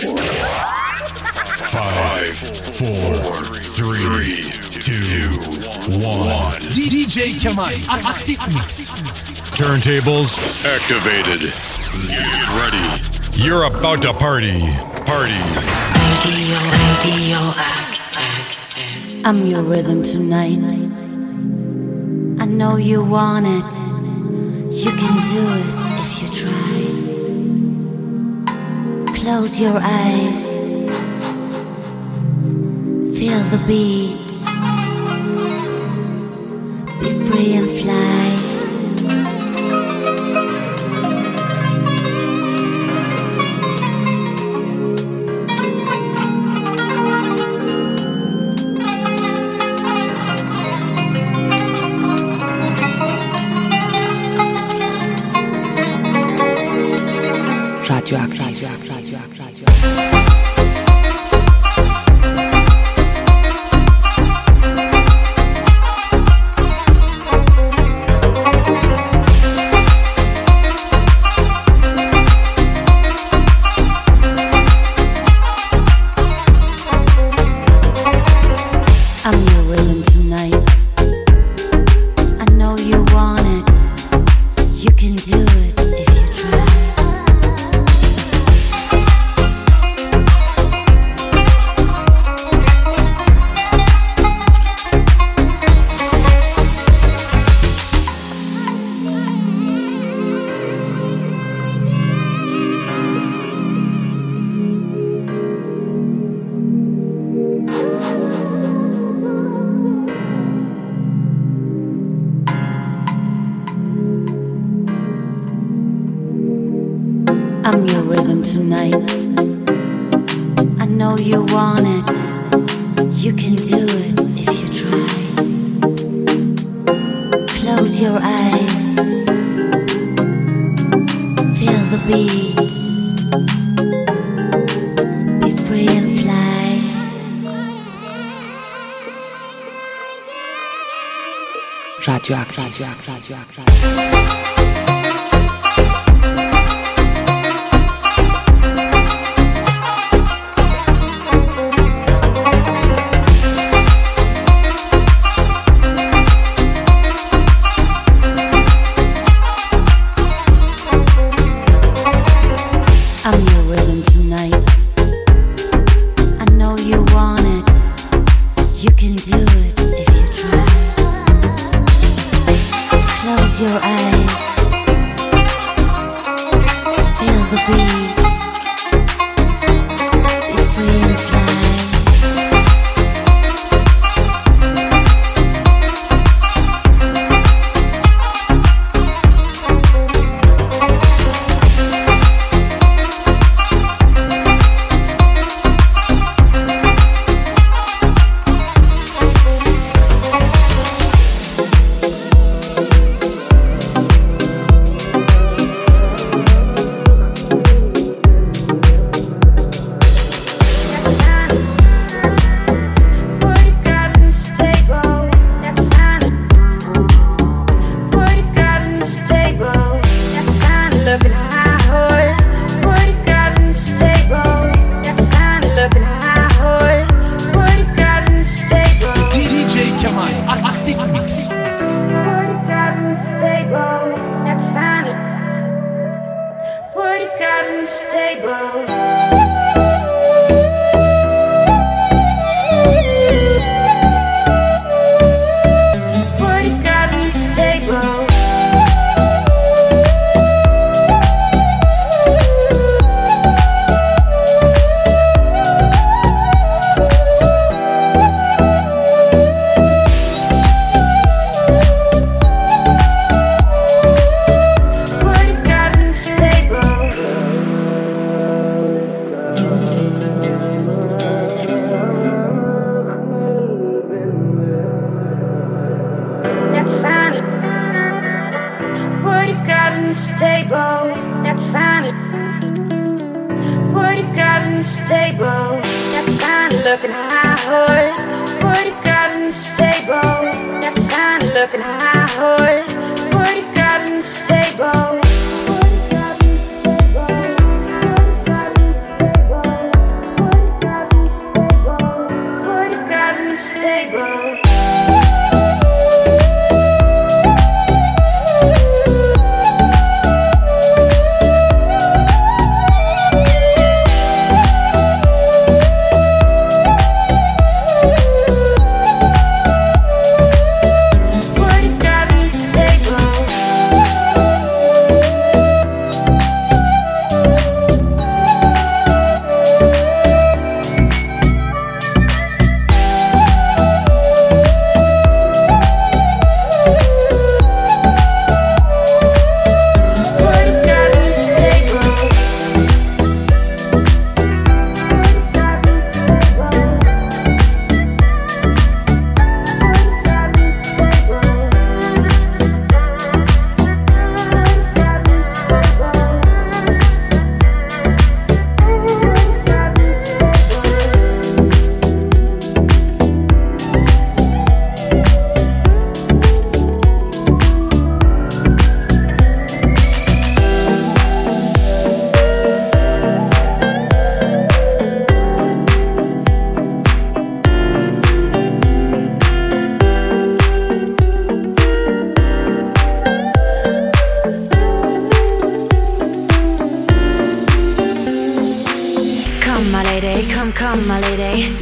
Five, four, three, two, one. DJ Kamal, active mix. Turntables activated. Get ready. You're about to party. Party. Radio, radio. I'm your rhythm tonight. I know you want it. You can do it if you try. Close your eyes. Feel the beat. Be free and fly. Radioactive.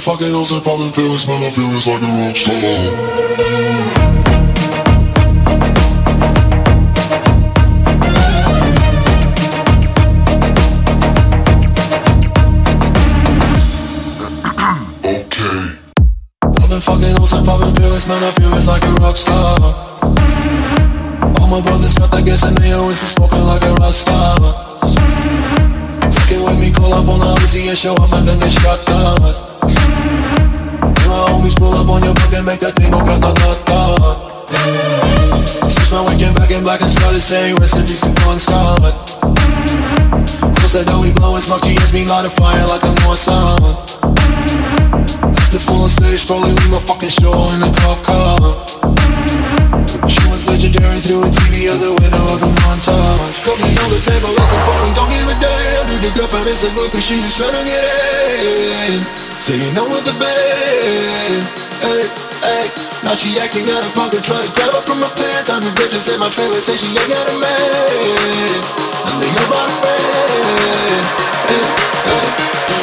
fucking hoes and poppin' pills, man, I feel it's like a rock star. light a fire like I'm Mossad The full stage probably leave my fucking show in a cop car She was legendary through a TV out the window of the montage. Cooking on the table like a party, don't give a damn. Dude, your girlfriend is a group and she's trying to get in Saying no with the band Hey, hey. Now she acting out of pocket, try to grab her from my pants. I'm the bitches in my trailer, say she ain't got a man. And they the your friend. Hey, hey.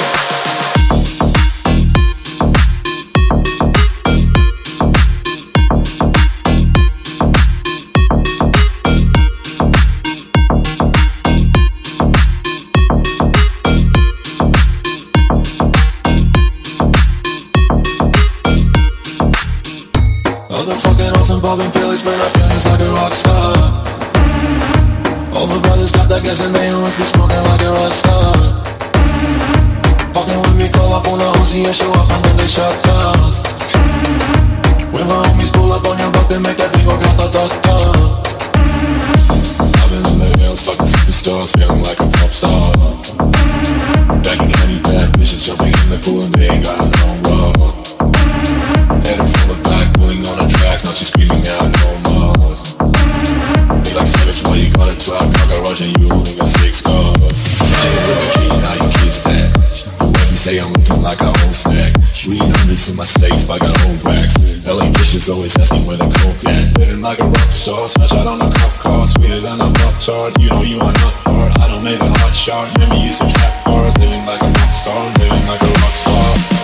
Always asking where the coke at Living like a rock star Smash out on a cuff car Sweeter than a pop tart. You know you are not hard I don't make a hot shot. Maybe it's a trap hard Living like a rock star Living like a rock star.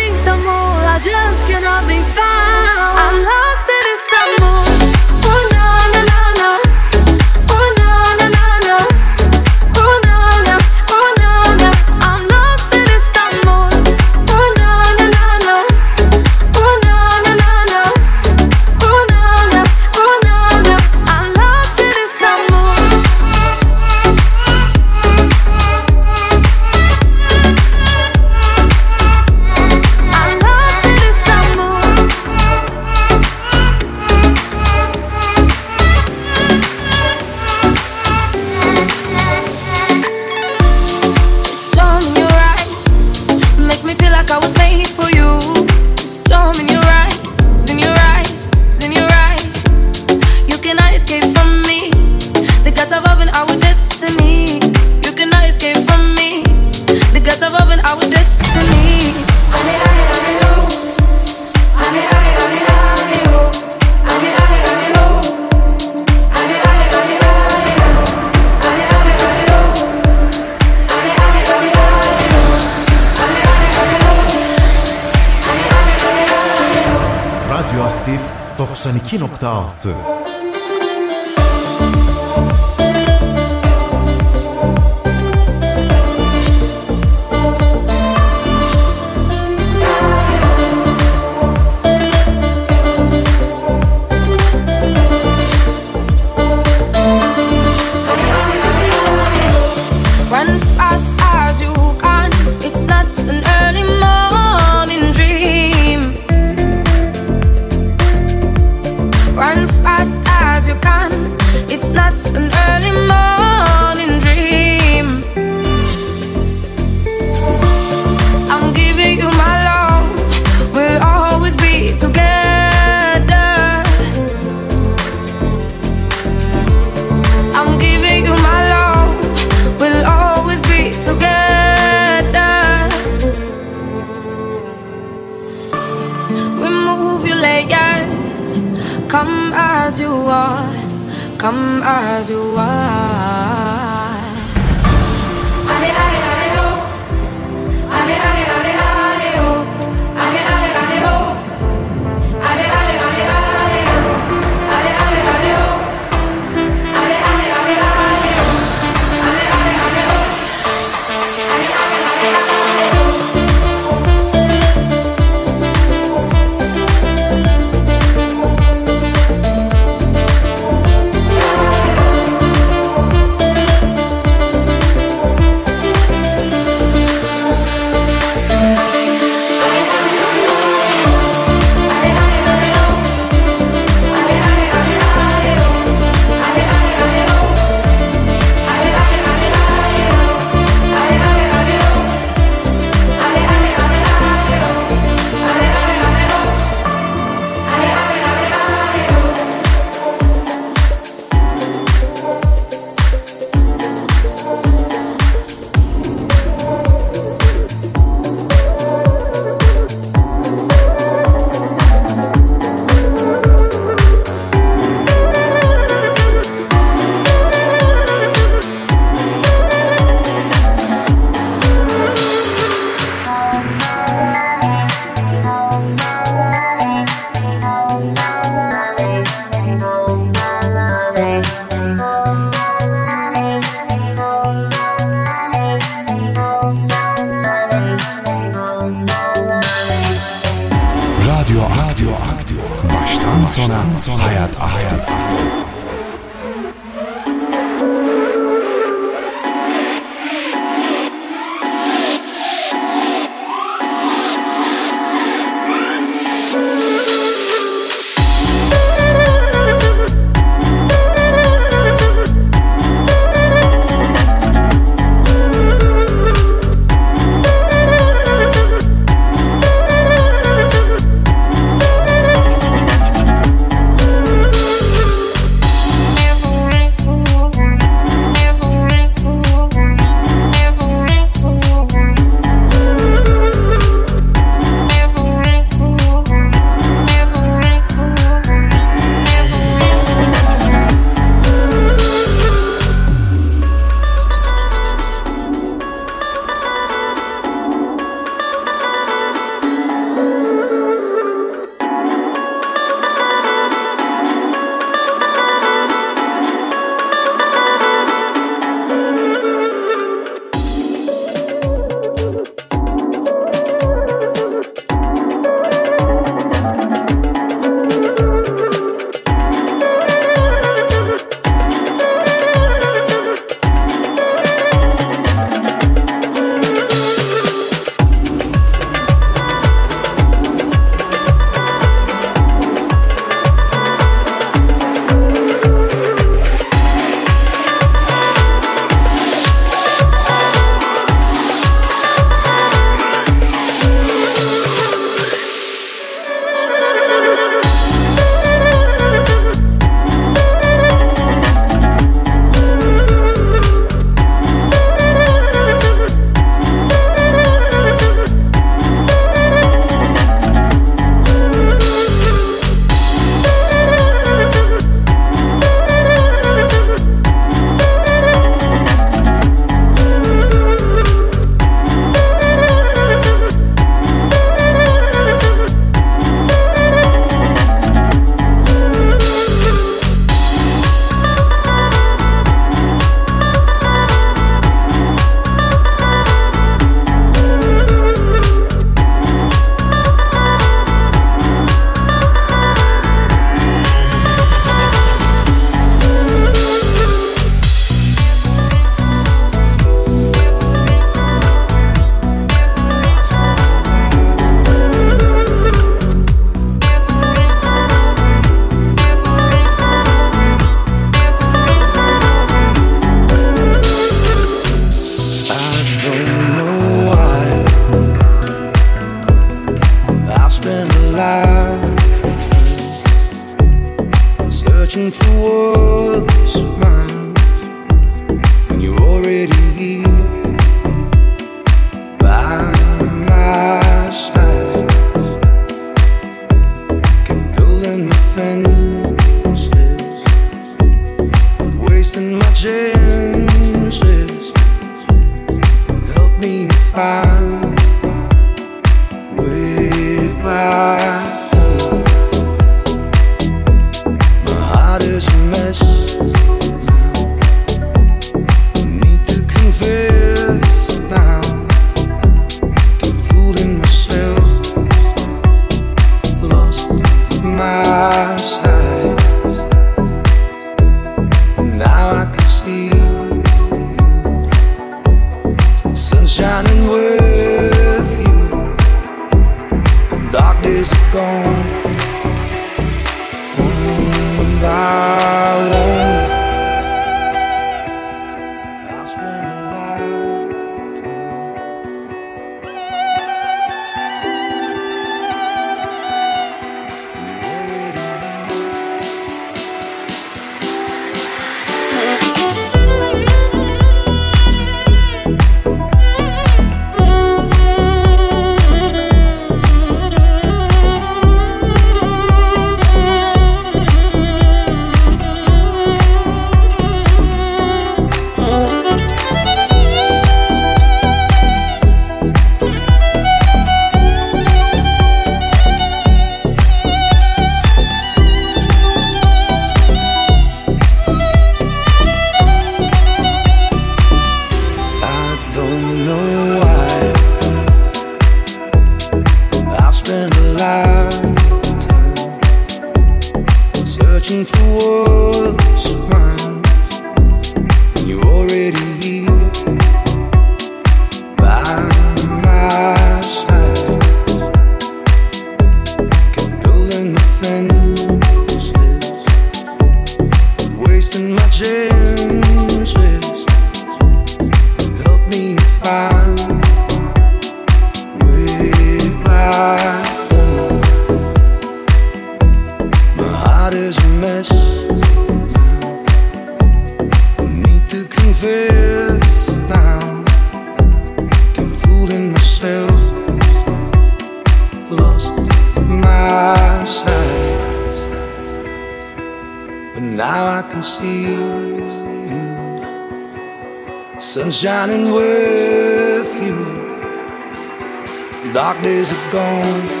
Dark days are gone.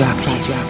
Project. Project.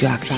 Radioaktiv. Let's